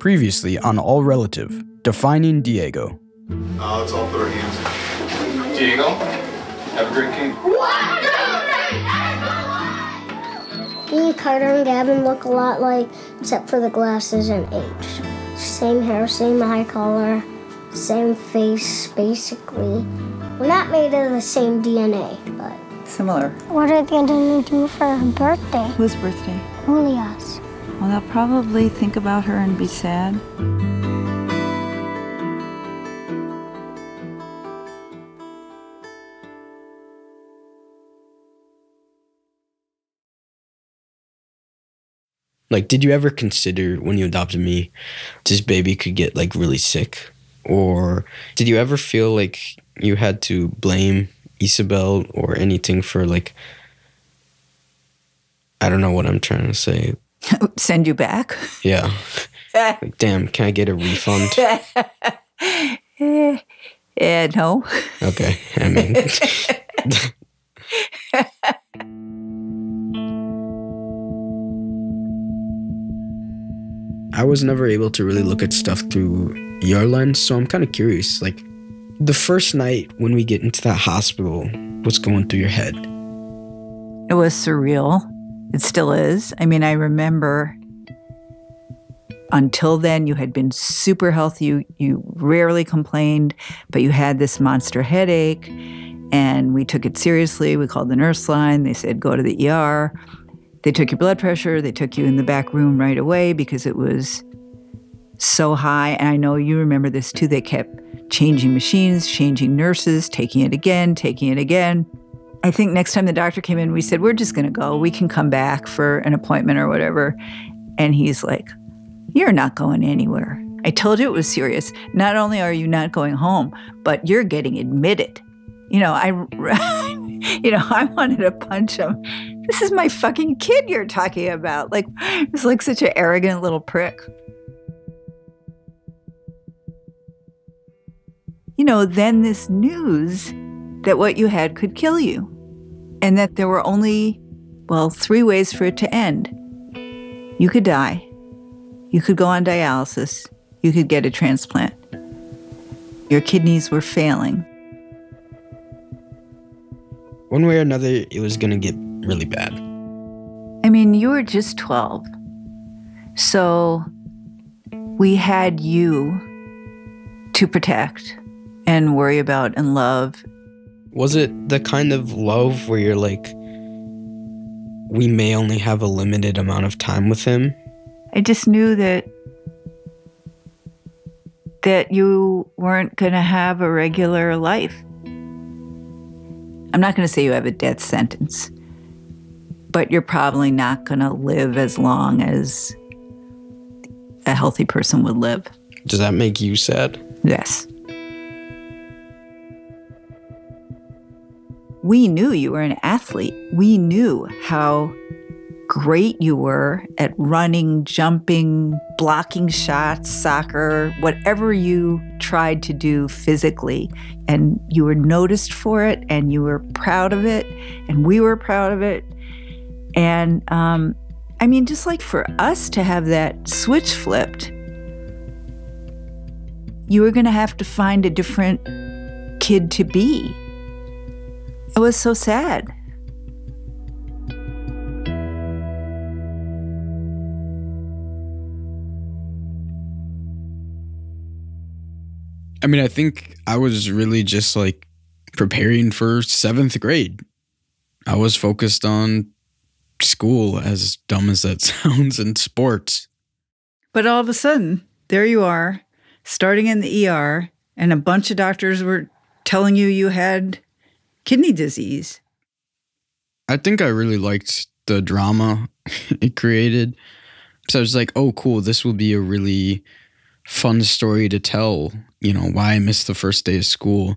Previously on All Relative, defining Diego. Uh, let's all put our hands in. Diego, have a great game. Me, Carter, and Gavin look a lot like, except for the glasses and age. Same hair, same eye color, same face, basically. We're not made of the same DNA, but. Similar. What are they gonna do for her birthday? Whose birthday? Julia's. Well, they'll probably think about her and be sad. Like, did you ever consider when you adopted me, this baby could get like really sick? Or did you ever feel like you had to blame Isabel or anything for like, I don't know what I'm trying to say. Send you back? Yeah. Like, damn, can I get a refund? eh, no. Okay. I mean, I was never able to really look at stuff through your lens, so I'm kind of curious. Like, the first night when we get into that hospital, what's going through your head? It was surreal. It still is. I mean, I remember until then you had been super healthy. You, you rarely complained, but you had this monster headache. And we took it seriously. We called the nurse line. They said, go to the ER. They took your blood pressure. They took you in the back room right away because it was so high. And I know you remember this too. They kept changing machines, changing nurses, taking it again, taking it again. I think next time the doctor came in, we said, We're just going to go. We can come back for an appointment or whatever. And he's like, You're not going anywhere. I told you it was serious. Not only are you not going home, but you're getting admitted. You know, I, you know, I wanted to punch him. This is my fucking kid you're talking about. Like, it's like such an arrogant little prick. You know, then this news that what you had could kill you, and that there were only, well, three ways for it to end. You could die, you could go on dialysis, you could get a transplant. Your kidneys were failing. One way or another, it was going to get really bad. I mean, you were just 12. So we had you to protect and worry about and love. Was it the kind of love where you're like, we may only have a limited amount of time with him? I just knew that that you weren't going to have a regular life. I'm not going to say you have a death sentence, but you're probably not going to live as long as a healthy person would live. Does that make you sad? Yes. We knew you were an athlete. We knew how great you were at running, jumping, blocking shots, soccer, whatever you tried to do physically. And you were noticed for it and you were proud of it. And we were proud of it. And um, I mean, just like for us to have that switch flipped, you were going to have to find a different kid to be. It was so sad. I mean, I think I was really just like preparing for seventh grade. I was focused on school, as dumb as that sounds, and sports. But all of a sudden, there you are, starting in the ER, and a bunch of doctors were telling you you had kidney disease. I think I really liked the drama it created. So I was like, oh, cool, this will be a really fun story to tell, you know, why I missed the first day of school.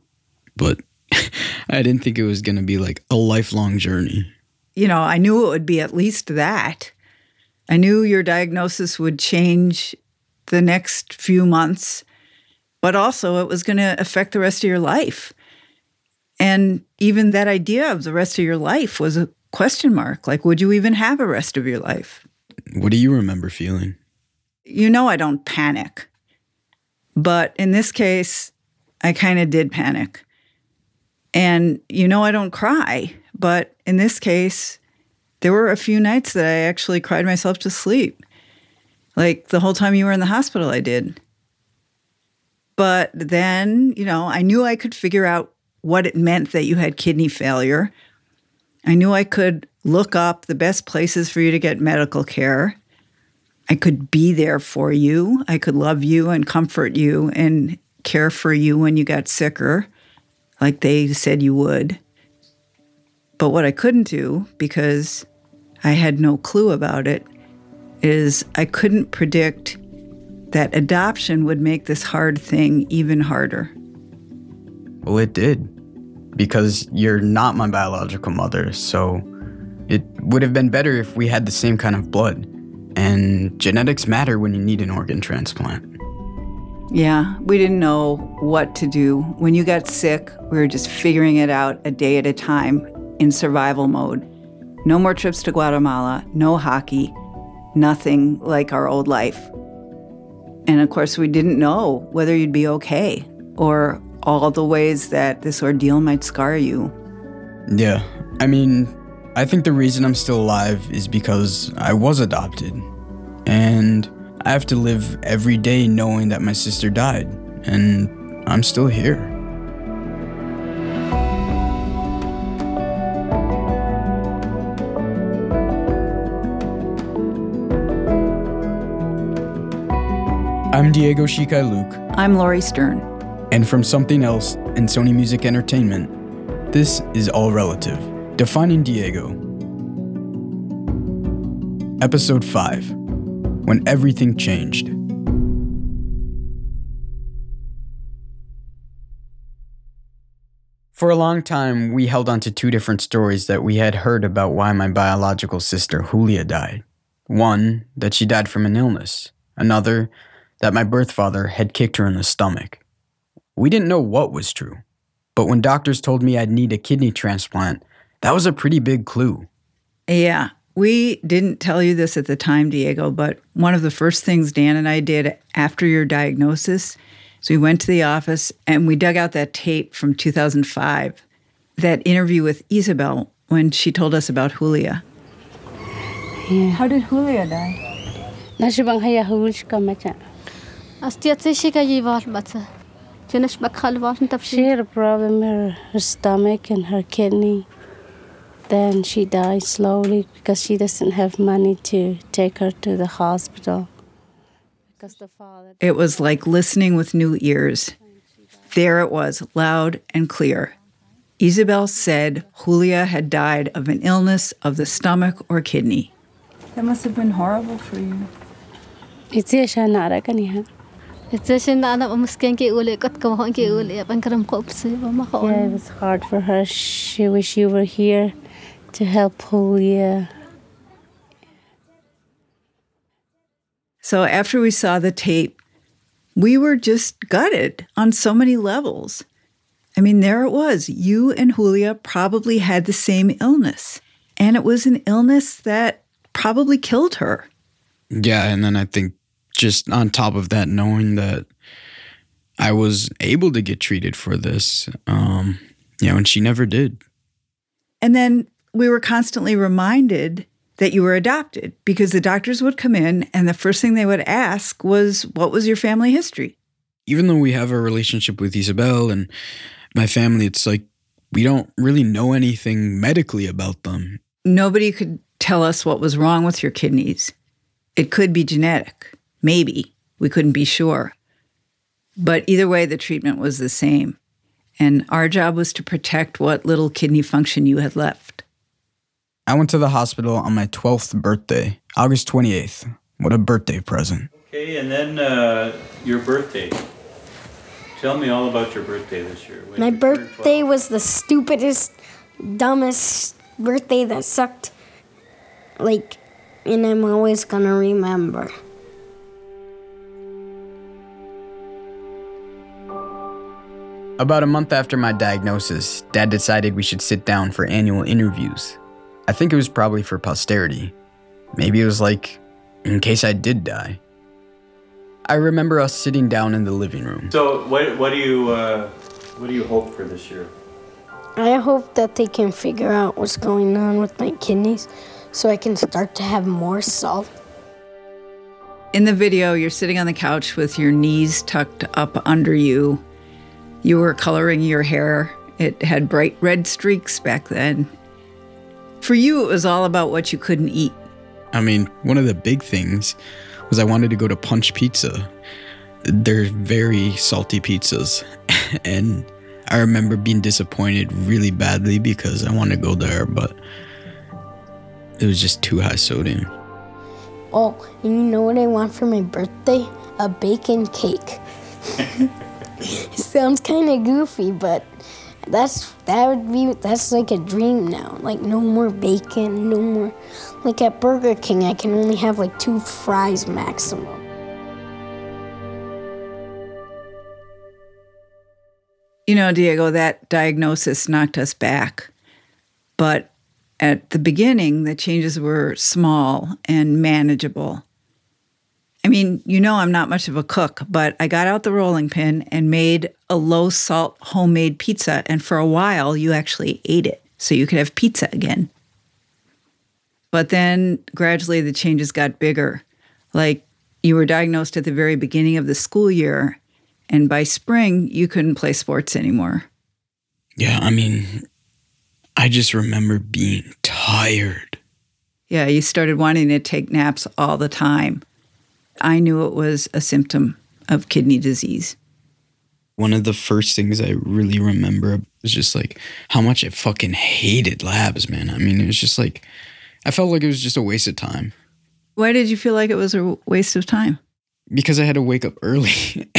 But I didn't think it was going to be like a lifelong journey. You know, I knew it would be at least that. I knew your diagnosis would change the next few months, but also it was going to affect the rest of your life. And even that idea of the rest of your life was a question mark. Like, would you even have a rest of your life? What do you remember feeling? You know, I don't panic. But in this case, I kind of did panic. And you know, I don't cry. But in this case, there were a few nights that I actually cried myself to sleep. Like the whole time you were in the hospital, I did. But then, you know, I knew I could figure out what it meant that you had kidney failure. I knew I could look up the best places for you to get medical care. I could be there for you. I could love you and comfort you and care for you when you got sicker, like they said you would. But what I couldn't do, because I had no clue about it, is I couldn't predict that adoption would make this hard thing even harder. Well, it did. Because you're not my biological mother, so it would have been better if we had the same kind of blood. And genetics matter when you need an organ transplant. Yeah, we didn't know what to do. When you got sick, we were just figuring it out a day at a time in survival mode. No more trips to Guatemala, no hockey, nothing like our old life. And of course, we didn't know whether you'd be okay or all the ways that this ordeal might scar you. Yeah, I mean, I think the reason I'm still alive is because I was adopted. And I have to live every day knowing that my sister died, and I'm still here. I'm Diego Shikai Luke. I'm Laurie Stern. And from Something Else and Sony Music Entertainment, this is All Relative Defining Diego. Episode 5 When Everything Changed. For a long time, we held on to two different stories that we had heard about why my biological sister Julia died. One, that she died from an illness. Another, that my birth father had kicked her in the stomach. We didn't know what was true, but when doctors told me I'd need a kidney transplant, that was a pretty big clue. Yeah, we didn't tell you this at the time, Diego, but one of the first things Dan and I did after your diagnosis is we went to the office and we dug out that tape from 2005, that interview with Isabel when she told us about Julia. Yeah. How did Julia die? She had a problem her her stomach and her kidney. Then she died slowly because she doesn't have money to take her to the hospital. It was like listening with new ears. There it was, loud and clear. Isabel said Julia had died of an illness of the stomach or kidney. That must have been horrible for you. It's a shanara kaniha. Itzeshin na ana umusken ki uli kot ko hon ki uli apan karam ko psi ba ma ko. Yeah, it was hard for her. She wish you were here to help Julia. So after we saw the tape, we were just gutted on so many levels. I mean, there it was. You and Julia probably had the same illness, and it was an illness that probably killed her. Yeah, and then I think just on top of that, knowing that I was able to get treated for this, um, you know, and she never did. And then we were constantly reminded that you were adopted because the doctors would come in and the first thing they would ask was, What was your family history? Even though we have a relationship with Isabel and my family, it's like we don't really know anything medically about them. Nobody could tell us what was wrong with your kidneys. It could be genetic, maybe. We couldn't be sure. But either way, the treatment was the same. And our job was to protect what little kidney function you had left. I went to the hospital on my 12th birthday, August 28th. What a birthday present. Okay, and then uh, your birthday. Tell me all about your birthday this year. When My birthday was the stupidest, dumbest birthday that sucked. Like, and I'm always gonna remember. About a month after my diagnosis, Dad decided we should sit down for annual interviews. I think it was probably for posterity. Maybe it was like, in case I did die. I remember us sitting down in the living room. So what what do you uh, what do you hope for this year? I hope that they can figure out what's going on with my kidneys so I can start to have more salt. In the video, you're sitting on the couch with your knees tucked up under you. You were coloring your hair. It had bright red streaks back then. For you, it was all about what you couldn't eat. I mean, one of the big things was I wanted to go to Punch Pizza. They're very salty pizzas. and I remember being disappointed really badly because I wanted to go there, but it was just too high sodium. Oh, and you know what I want for my birthday? A bacon cake. it sounds kind of goofy, but that's that would be that's like a dream now. Like no more bacon, no more. Like at Burger King, I can only have like two fries maximum. You know, Diego, that diagnosis knocked us back. But at the beginning, the changes were small and manageable. I mean, you know, I'm not much of a cook, but I got out the rolling pin and made a low salt homemade pizza. And for a while, you actually ate it so you could have pizza again. But then gradually the changes got bigger. Like you were diagnosed at the very beginning of the school year, and by spring, you couldn't play sports anymore. Yeah, I mean, I just remember being tired. Yeah, you started wanting to take naps all the time. I knew it was a symptom of kidney disease. One of the first things I really remember was just like how much I fucking hated labs, man. I mean, it was just like, I felt like it was just a waste of time Why did you feel like it was a waste of time? because I had to wake up early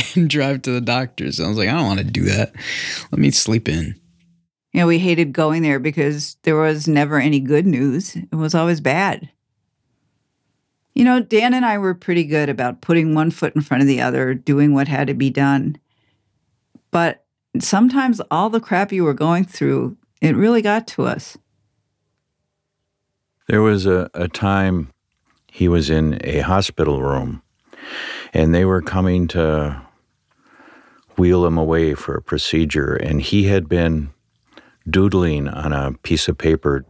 and drive to the doctor's. I was like, I don't want to do that. Let me sleep in. You know, we hated going there because there was never any good news. It was always bad. You know, Dan and I were pretty good about putting one foot in front of the other, doing what had to be done. But sometimes all the crap you were going through, it really got to us. There was a, a time he was in a hospital room and they were coming to wheel him away for a procedure, and he had been doodling on a piece of paper.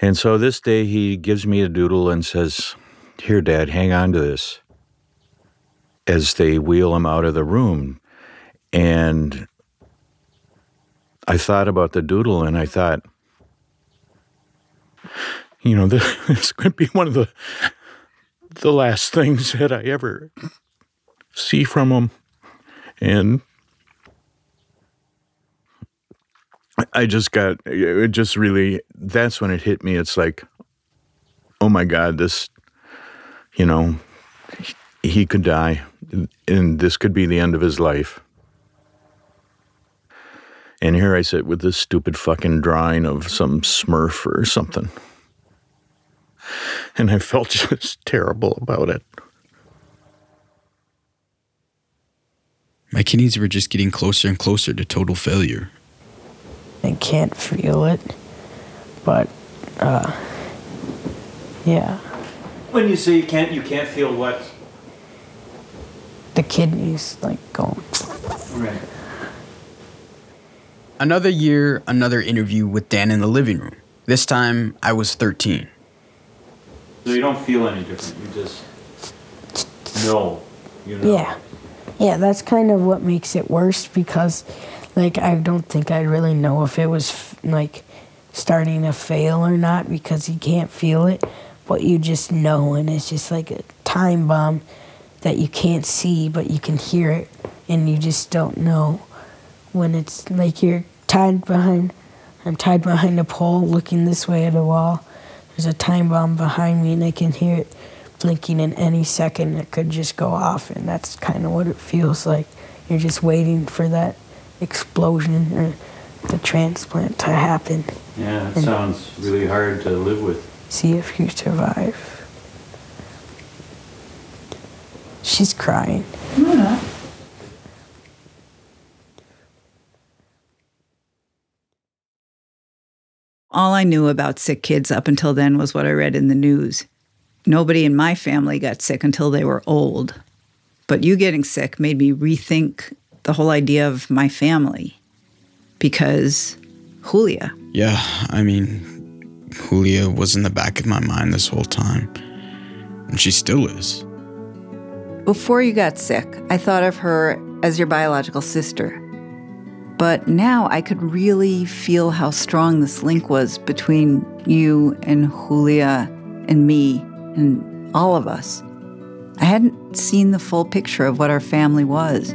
And so this day he gives me a doodle and says, Here, Dad, hang on to this. As they wheel him out of the room. And I thought about the doodle and I thought, you know, this, this could be one of the the last things that I ever see from him. And I just got, it just really, that's when it hit me. It's like, oh my God, this, you know, he, could die and this could be the end of his life. And here I sit with this stupid fucking drawing of some smurf or something and I felt just terrible about it. My kidneys were just getting closer and closer to total failure. I can't feel it, but uh, yeah, When you say you can't, you can't feel what? the kidneys like going. Right. Another year, another interview with Dan in the living room. This time, I was 13. So you don't feel any different. You just know. You know. Yeah, yeah, that's kind of what makes it worse because, like, I don't think I'd really know if it was f- like starting to fail or not because you can't feel it, but you just know, and it's just like a time bomb that you can't see, but you can hear it, and you just don't know when it's like you're tied behind I'm tied behind a pole looking this way at a wall. There's a time bomb behind me, and I can hear it blinking in any second. It could just go off, and that's kind of what it feels like. You're just waiting for that explosion or the transplant to happen. Yeah, it And sounds really hard to live with. See if you survive. She's crying. All I knew about sick kids up until then was what I read in the news. Nobody in my family got sick until they were old. But you getting sick made me rethink the whole idea of my family because Julia. Yeah, I mean, Julia was in the back of my mind this whole time. And she still is. Before you got sick, I thought of her as your biological sister. But now I could really feel how strong this link was between you and Julia and me and all of us. I hadn't seen the full picture of what our family was.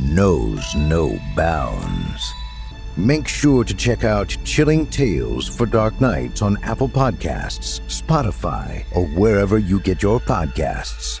knows no bounds. Make sure to check out Chilling Tales for Dark Nights on Apple Podcasts, Spotify, or wherever you get your podcasts.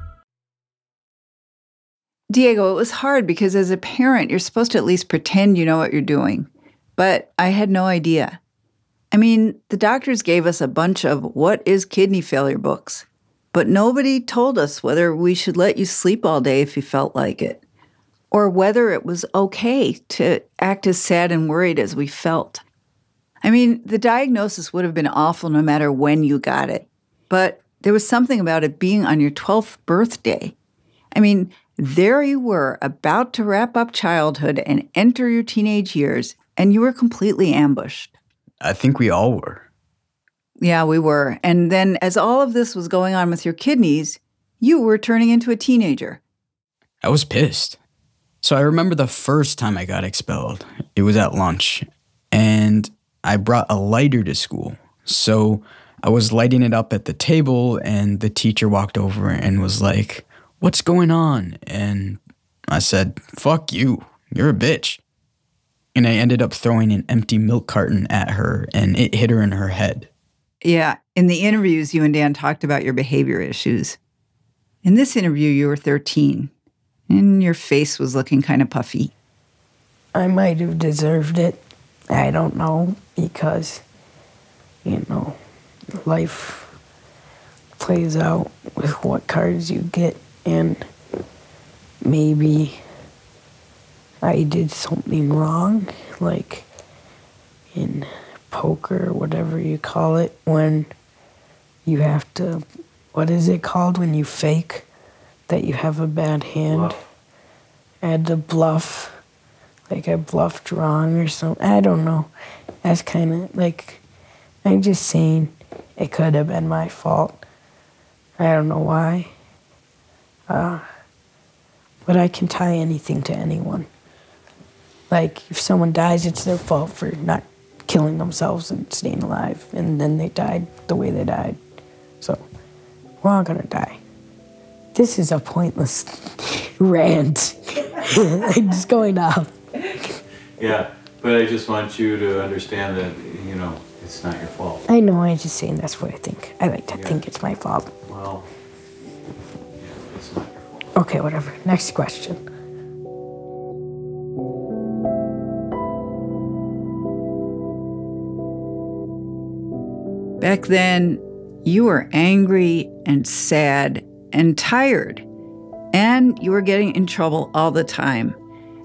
Diego, it was hard because as a parent, you're supposed to at least pretend you know what you're doing. But I had no idea. I mean, the doctors gave us a bunch of what is kidney failure books, but nobody told us whether we should let you sleep all day if you felt like it, or whether it was okay to act as sad and worried as we felt. I mean, the diagnosis would have been awful no matter when you got it, but there was something about it being on your 12th birthday. I mean, there you were, about to wrap up childhood and enter your teenage years, and you were completely ambushed. I think we all were. Yeah, we were. And then, as all of this was going on with your kidneys, you were turning into a teenager. I was pissed. So I remember the first time I got expelled. It was at lunch, and I brought a lighter to school. So I was lighting it up at the table, and the teacher walked over and was like, What's going on? And I said, Fuck you. You're a bitch. And I ended up throwing an empty milk carton at her, and it hit her in her head. Yeah, in the interviews, you and Dan talked about your behavior issues. In this interview, you were 13, and your face was looking kind of puffy. I might have deserved it. I don't know because, you know, life plays out with what cards you get, and maybe I did something wrong, like in poker or whatever you call it, when you have to, what is it called when you fake that you have a bad hand? I had to bluff, like I bluffed wrong or something. I don't know. That's kind of like, I'm just saying it could have been my fault. I don't know why. Uh, but I can tie anything to anyone. Like if someone dies, it's their fault for not killing themselves and staying alive, and then they died the way they died. So we're all gonna die. This is a pointless rant. I'm just going off. Yeah, but I just want you to understand that, you know, it's not your fault. I know. I'm just saying that's what I think. I like to think it's my fault. Well, Okay, whatever. Next question. Back then, you were angry and sad and tired, and you were getting in trouble all the time.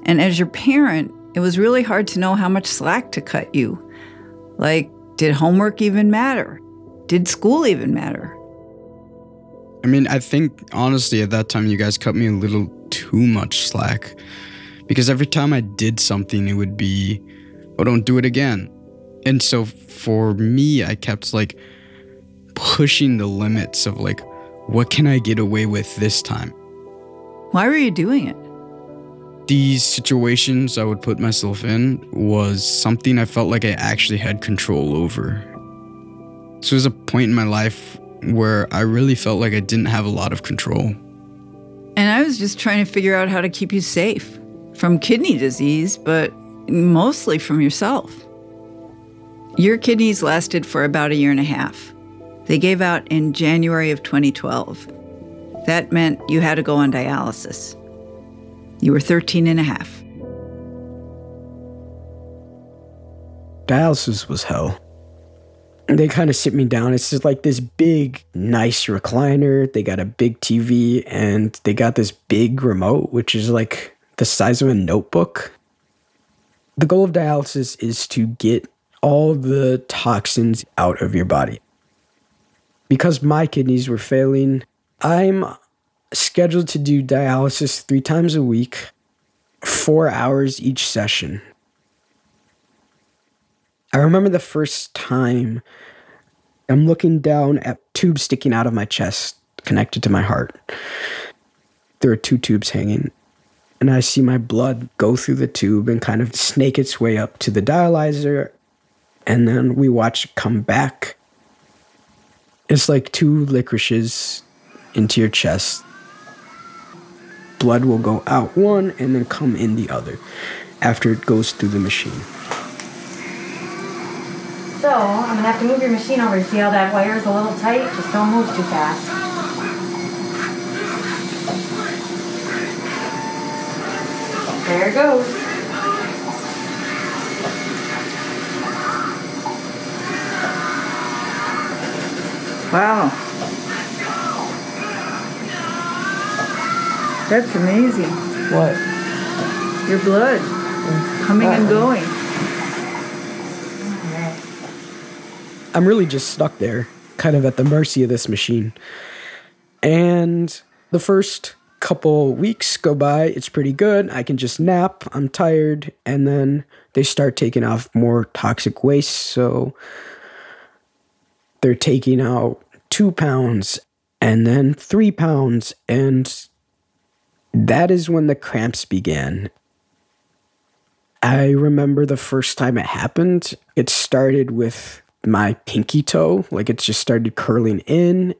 And as your parent, it was really hard to know how much slack to cut you. Like, did homework even matter? Did school even matter? I mean, I think honestly at that time you guys cut me a little too much slack because every time I did something, it would be, oh, don't do it again. And so for me, I kept like pushing the limits of like, what can I get away with this time? Why were you doing it? These situations I would put myself in was something I felt like I actually had control over. So there's a point in my life where I really felt like I didn't have a lot of control. And I was just trying to figure out how to keep you safe from kidney disease, but mostly from yourself. Your kidneys lasted for about a year and a half. They gave out in January of 2012. That meant you had to go on dialysis. You were 13 and a half. Dialysis was hell. They kind of sit me down. It's just like this big, nice recliner. They got a big TV and they got this big remote, which is like the size of a notebook. The goal of dialysis is to get all the toxins out of your body. Because my kidneys were failing, I'm scheduled to do dialysis three times a week, four hours each session. I remember the first time I'm looking down at tubes sticking out of my chest connected to my heart. There are two tubes hanging, and I see my blood go through the tube and kind of snake its way up to the dialyzer, and then we watch it come back. It's like two licorices into your chest. Blood will go out one and then come in the other after it goes through the machine. So, I'm gonna have to move your machine over to see how that wire is a little tight. Just don't move too fast. There it goes. Wow. That's amazing. What? Your blood coming and going. I'm really just stuck there, kind of at the mercy of this machine. And the first couple weeks go by, it's pretty good. I can just nap, I'm tired, and then they start taking off more toxic waste. So they're taking out two pounds and then three pounds. And that is when the cramps began. I remember the first time it happened, it started with my pinky toe. Like it just started curling in.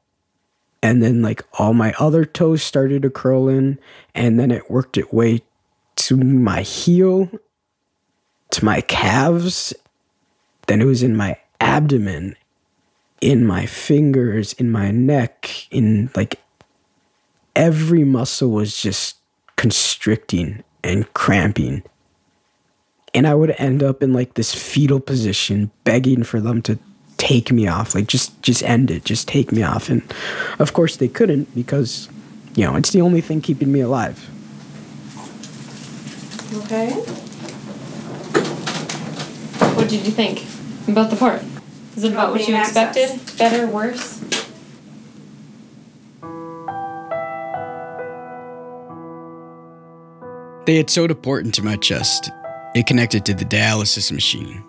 And then, like, all my other toes started to curl in. And then it worked its way to my heel, to my calves. Then it was in my abdomen, in my fingers, in my neck, in like every muscle was just constricting and cramping and I would end up in like this fetal position, begging for them to take me off, like just just end it, just take me off. And of course they couldn't because, you know, it's the only thing keeping me alive. Okay. What did you think about the part? Is it about what you Opening expected? access. Better, worse? They had sewed a port into my chest. It connected to the dialysis machine.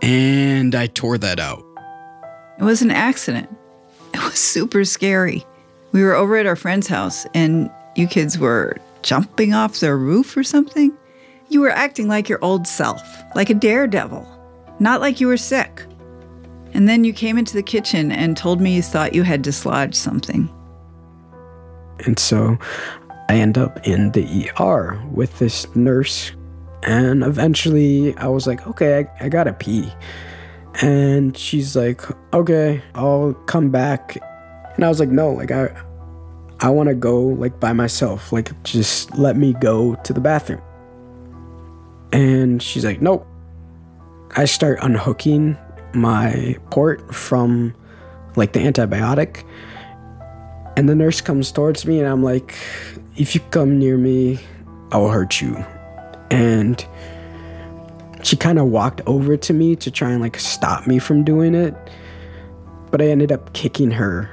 And I tore that out. It was an accident. It was super scary. We were over at our friend's house, and you kids were jumping off their roof or something. You were acting like your old self, like a daredevil, not like you were sick. And then you came into the kitchen and told me you thought you had dislodged something. And so I end up in the ER with this nurse. And eventually I was like, okay, I, I gotta pee. And she's like, okay, I'll come back. And I was like, no, like I I wanna go like by myself. Like just let me go to the bathroom. And she's like, nope. I start unhooking my port from like the antibiotic. And the nurse comes towards me and I'm like, if you come near me, I will hurt you. And she kind of walked over to me to try and like stop me from doing it. But I ended up kicking her.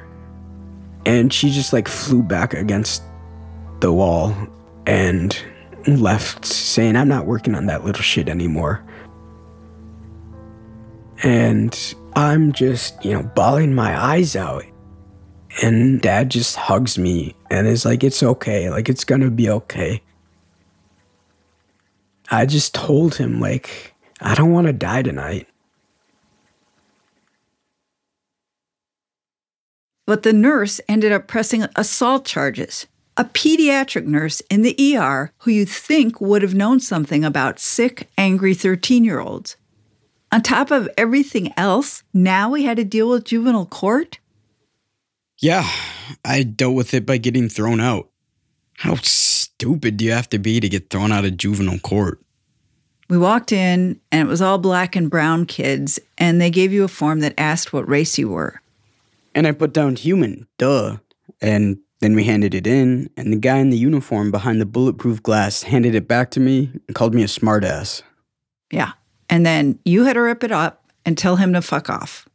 And she just like flew back against the wall and left saying, I'm not working on that little shit anymore. And I'm just, you know, bawling my eyes out. And dad just hugs me and is like, it's okay. Like, it's gonna be okay. I just told him, like, I don't wanna die tonight. But the nurse ended up pressing assault charges. A pediatric nurse in the ER who you think would have known something about sick, angry 13 year olds. On top of everything else, now we had to deal with juvenile court? Yeah, I dealt with it by getting thrown out. How stupid do you have to be to get thrown out of juvenile court? We walked in, and it was all black and brown kids, and they gave you a form that asked what race you were. And I put down human, duh. And then we handed it in, and the guy in the uniform behind the bulletproof glass handed it back to me and called me a smartass. Yeah. And then you had to rip it up and tell him to fuck off.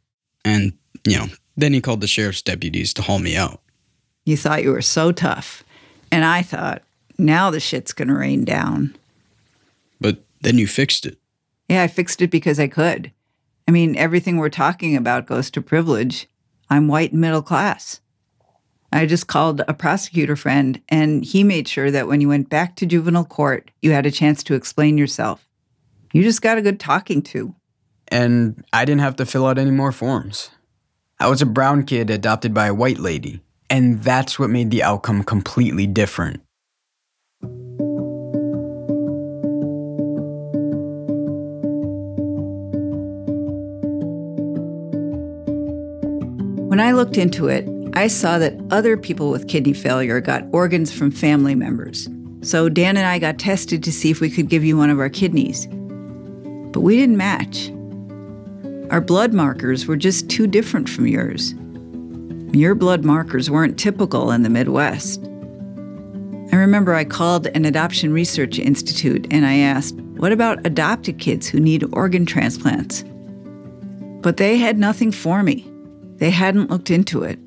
And, you know, then he called the sheriff's deputies to haul me out. You thought you were so tough. And I thought, now the shit's gonna rain down. But then you fixed it. Yeah, I fixed it because I could. I mean, everything we're talking about goes to privilege. I'm white and middle class. I just called a prosecutor friend, and he made sure that when you went back to juvenile court, you had a chance to explain yourself. You just got a good talking to. And I didn't have to fill out any more forms. I was a brown kid adopted by a white lady, and that's what made the outcome completely different. When I looked into it, I saw that other people with kidney failure got organs from family members. So Dan and I got tested to see if we could give you one of our kidneys. But we didn't match. Our blood markers were just too different from yours. Your blood markers weren't typical in the Midwest. I remember I called an adoption research institute and I asked, What about adopted kids who need organ transplants? But they had nothing for me. They hadn't looked into it.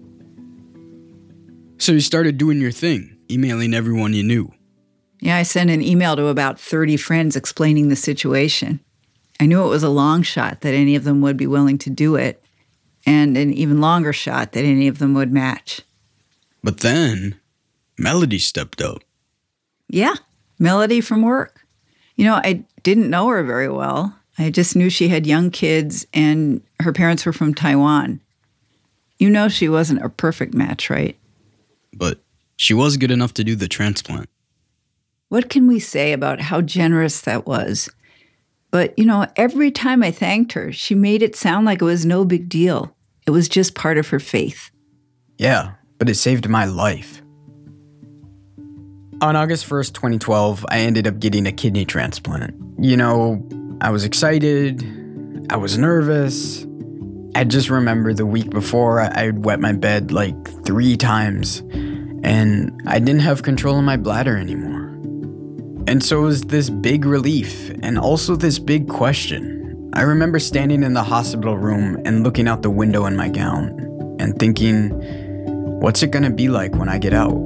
So you started doing your thing, emailing everyone you knew. Yeah, I sent an email to about 30 friends explaining the situation. I knew it was a long shot that any of them would be willing to do it, and an even longer shot that any of them would match. But then, Melody stepped up. Yeah, Melody from work. You know, I didn't know her very well. I just knew she had young kids and her parents were from Taiwan. You know, she wasn't a perfect match, right? But she was good enough to do the transplant. What can we say about how generous that was? But, you know, every time I thanked her, she made it sound like it was no big deal. It was just part of her faith. Yeah, but it saved my life. On August 1st, 2012, I ended up getting a kidney transplant. You know, I was excited, I was nervous. I just remember the week before I wet my bed like three times, and I didn't have control of my bladder anymore. And so it was this big relief and also this big question. I remember standing in the hospital room and looking out the window in my gown and thinking, what's it gonna be like when I get out?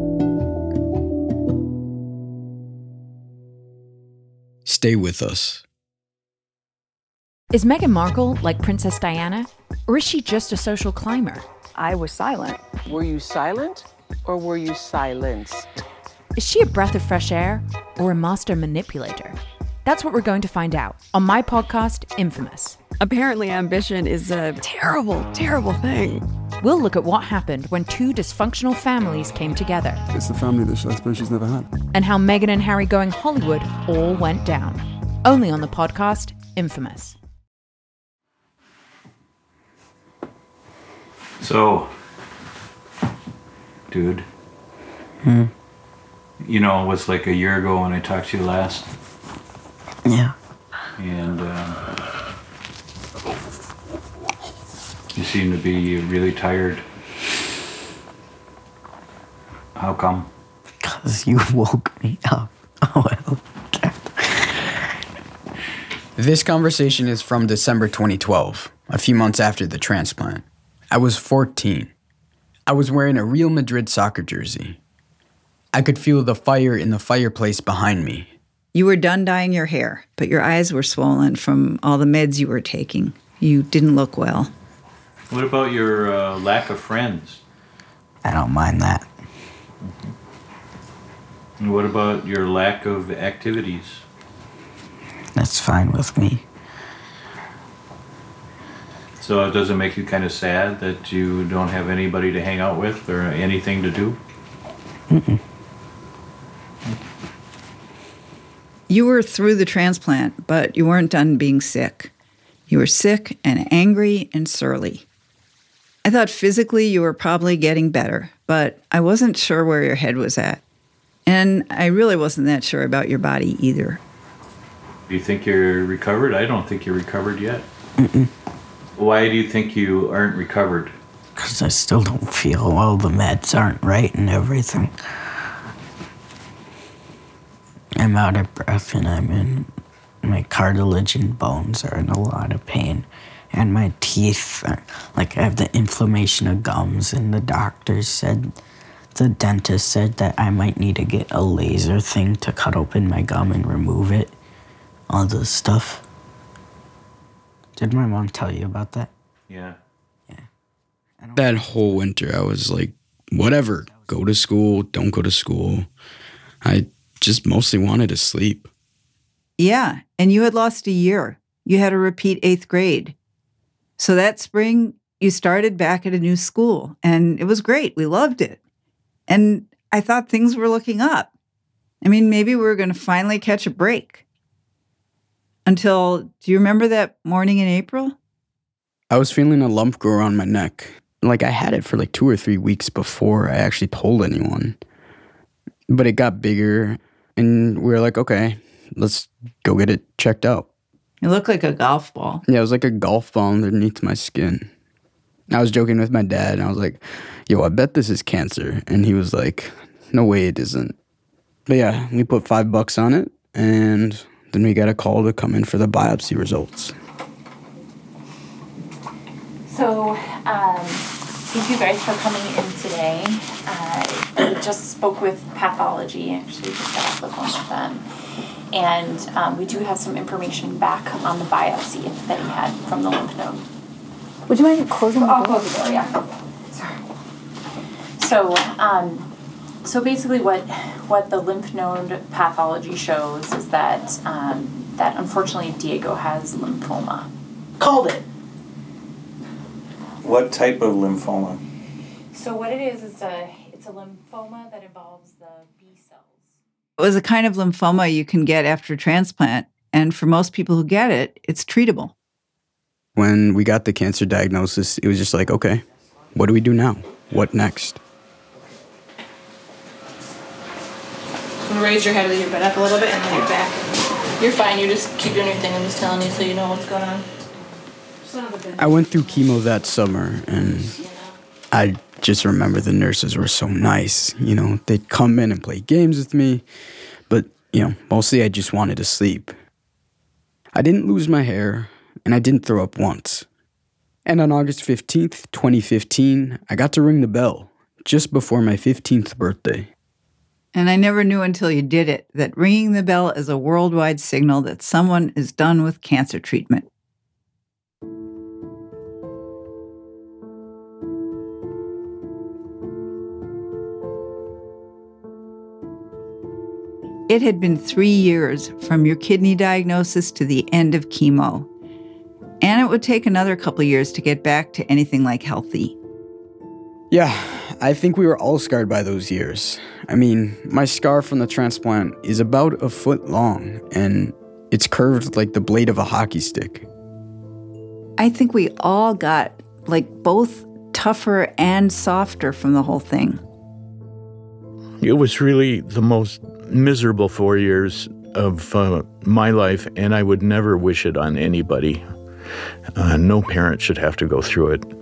Stay with us. Is Meghan Markle like Princess Diana? Or is she just a social climber? I was silent. Were you silent or were you silenced? Is she a breath of fresh air or a master manipulator? That's what we're going to find out on my podcast, Infamous. Apparently, ambition is a terrible, terrible thing. We'll look at what happened when two dysfunctional families came together It's the family that I suppose she's never had. and how Meghan and Harry going Hollywood all went down. Only on the podcast, Infamous. So, dude, Hmm. you know, it was like a year ago when I talked to you last, Yeah. and um, you seem to be really tired. How come? Because you woke me up. Oh, well. This conversation is from December 2012, a few months after the transplant. I was 14. I was wearing a Real Madrid soccer jersey. I could feel the fire in the fireplace behind me. You were done dyeing your hair, but your eyes were swollen from all the meds you were taking. You didn't look well. What about your uh, lack of friends? I don't mind that. And what about your lack of activities? That's fine with me. So it doesn't make you kind of sad that you don't have anybody to hang out with or anything to do? You were through the transplant, but you weren't done being sick. You were sick and angry and surly. I thought physically you were probably getting better, but I wasn't sure where your head was at. And I really wasn't that sure about your body either. Do you think you're recovered? I don't think you're recovered yet. Why do you think you aren't recovered? Because I still don't feel well. The meds aren't right and everything. I'm out of breath and I'm in. My cartilage and bones are in a lot of pain. And my teeth, are, like, I have the inflammation of gums, and the doctor said, the dentist said that I might need to get a laser thing to cut open my gum and remove it. All this stuff. Did my mom tell you about that? Yeah. Yeah. That whole winter, I was like, whatever, go to school, don't go to school. I just mostly wanted to sleep. Yeah, and you had lost a year. You had to repeat eighth grade. So that spring, you started back at a new school, and it was great. We loved it. And I thought things were looking up. I mean, maybe we were going to finally catch a break. Until, do you remember that morning in April? I was feeling a lump grow around my neck. Like I had it for like two or three weeks before I actually told anyone. But it got bigger, and we were like, okay, let's go get it checked out. It looked like a golf ball. Yeah, it was like a golf ball underneath my skin. I was joking with my dad, and I was like, yo, I bet this is cancer. And he was like, no way it isn't. But yeah, we put five bucks on it, and then we got a call to come in for the biopsy results. So, um, thank you guys for coming in today. Uh, I just spoke with pathology, actually, just got off the phone with them. And um, we do have some information back on the biopsy that he had from the lymph node. Would you mind closing the door? I'll door? close the door, yeah. Sorry. So, um, so basically, what what the lymph node pathology shows is that um, that unfortunately Diego has lymphoma. Called it. What type of lymphoma? So what it is is a it's a lymphoma that involves the B cells. It was a kind of lymphoma you can get after transplant. And for most people who get it, it's treatable. When we got the cancer diagnosis, it was just like, okay, what do we do now? What next? Raise your head, leave your butt up a little bit, and then your back. You're fine. You just keep doing your thing. I'm just telling you so you know what's going on. I went through chemo that summer, and I just remember the nurses were so nice. You know, they'd come in and play games with me, but, you know, mostly I just wanted to sleep. I didn't lose my hair, and I didn't throw up once. And on August 15th, 2015, I got to ring the bell just before my 15th birthday. And I never knew until you did it that ringing the bell is a worldwide signal that someone is done with cancer treatment. It had been three years from your kidney diagnosis to the end of chemo. And it would take another couple years to get back to anything like healthy. Yeah, I think we were all scarred by those years. I mean, my scar from the transplant is about a foot long, and it's curved like the blade of a hockey stick. I think we all got like both tougher and softer from the whole thing. It was really the most miserable four years of uh, my life, and I would never wish it on anybody. Uh, no parent should have to go through it.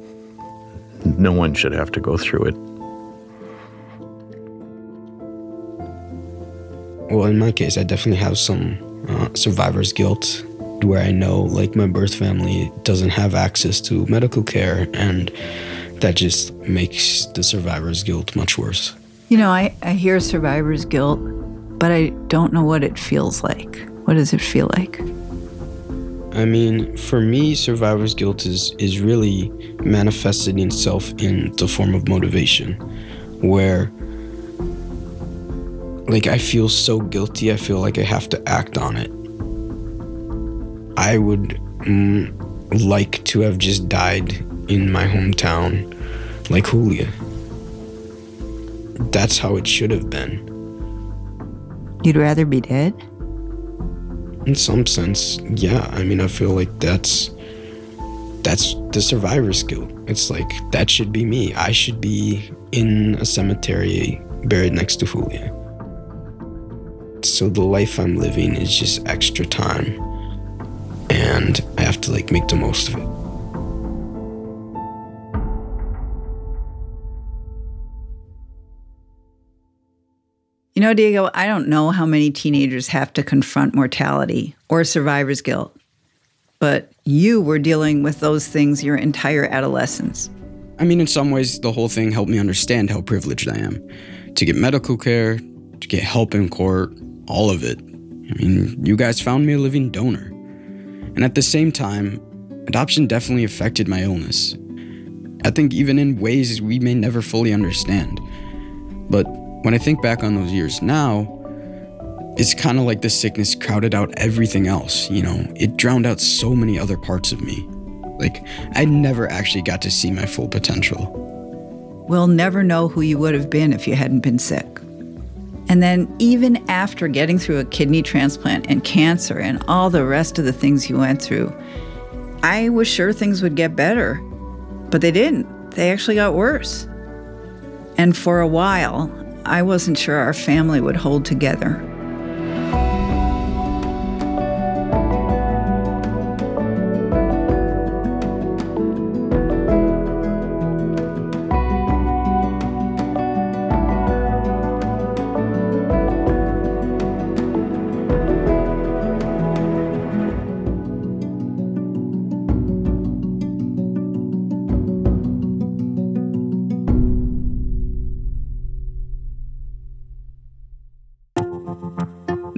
No one should have to go through it. Well, in my case, I definitely have some uh, survivor's guilt where I know, like, my birth family doesn't have access to medical care, and that just makes the survivor's guilt much worse. You know, I, I hear survivor's guilt, but I don't know what it feels like. What does it feel like? I mean, for me, survivor's guilt is, is really manifested itself in the form of motivation, where like I feel so guilty, I feel like I have to act on it. I would mm, like to have just died in my hometown, like Julia. That's how it should have been. You'd rather be dead? In some sense, yeah. I mean, I feel like that's that's the survivor's guilt. It's like that should be me. I should be in a cemetery buried next to Julia. So the life I'm living is just extra time. And I have to like make the most of it. You know, Diego, I don't know how many teenagers have to confront mortality or survivor's guilt, but you were dealing with those things your entire adolescence. I mean, in some ways, the whole thing helped me understand how privileged I am to get medical care, to get help in court, all of it. I mean, you guys found me a living donor. And at the same time, adoption definitely affected my illness. I think even in ways we may never fully understand. But when I think back on those years now, it's kind of like the sickness crowded out everything else, you know? It drowned out so many other parts of me. Like, I never actually got to see my full potential. We'll never know who you would have been if you hadn't been sick. And then, even after getting through a kidney transplant and cancer and all the rest of the things you went through, I was sure things would get better. But they didn't. They actually got worse. And for a while, I wasn't sure our family would hold together.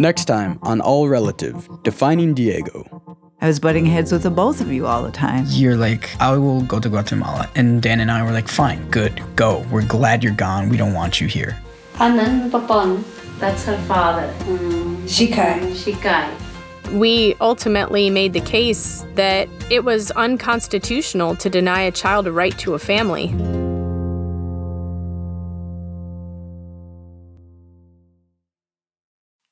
Next time on All Relative, defining Diego. I was butting heads with the both of you all the time. You're like, I will go to Guatemala. And Dan and I were like, fine, good, go. We're glad you're gone. We don't want you here. Anan Papon, that's her father. Mm. Shikai. Shikai. We ultimately made the case that it was unconstitutional to deny a child a right to a family.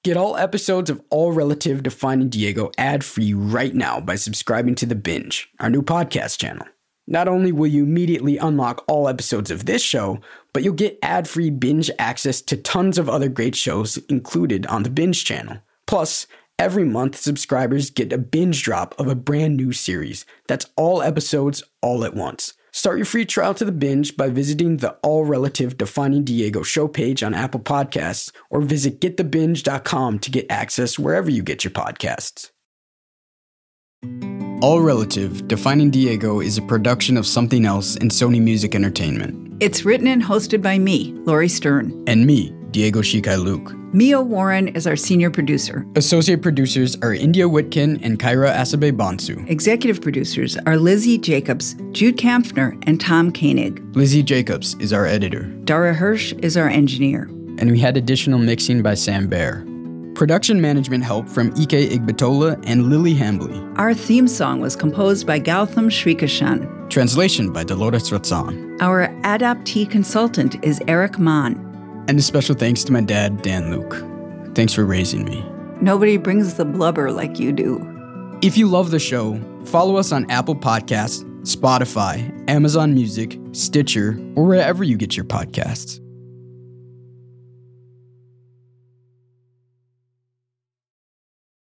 Get all episodes of All Relative Defining Diego ad free right now by subscribing to The Binge, our new podcast channel. Not only will you immediately unlock all episodes of this show, but you'll get ad free binge access to tons of other great shows included on the Binge channel. Plus, every month, subscribers get a binge drop of a brand new series. That's all episodes all at once. Start your free trial to the binge by visiting the All Relative Defining Diego show page on Apple Podcasts or visit getthebinge.com to get access wherever you get your podcasts. All Relative Defining Diego is a production of Something Else and Sony Music Entertainment. It's written and hosted by me, Laurie Stern. And me, Diego Shikai Luke. Mia Warren is our senior producer. Associate producers are India Whitkin and Kyra Asabe Bonsu. Executive producers are Lizzie Jacobs, Jude Kampfner, and Tom Koenig. Lizzie Jacobs is our editor. Dara Hirsch is our engineer. And we had additional mixing by Sam Baer. Production management help from Ike Igbatola and Lily Hambly. Our theme song was composed by Gautam Srikishan. Translation by Dolores Ratzan. Our adoptee consultant is Eric Mann. And a special thanks to my dad, Dan Luke. Thanks for raising me. Nobody brings the blubber like you do. If you love the show, follow us on Apple Podcasts, Spotify, Amazon Music, Stitcher, or wherever you get your podcasts.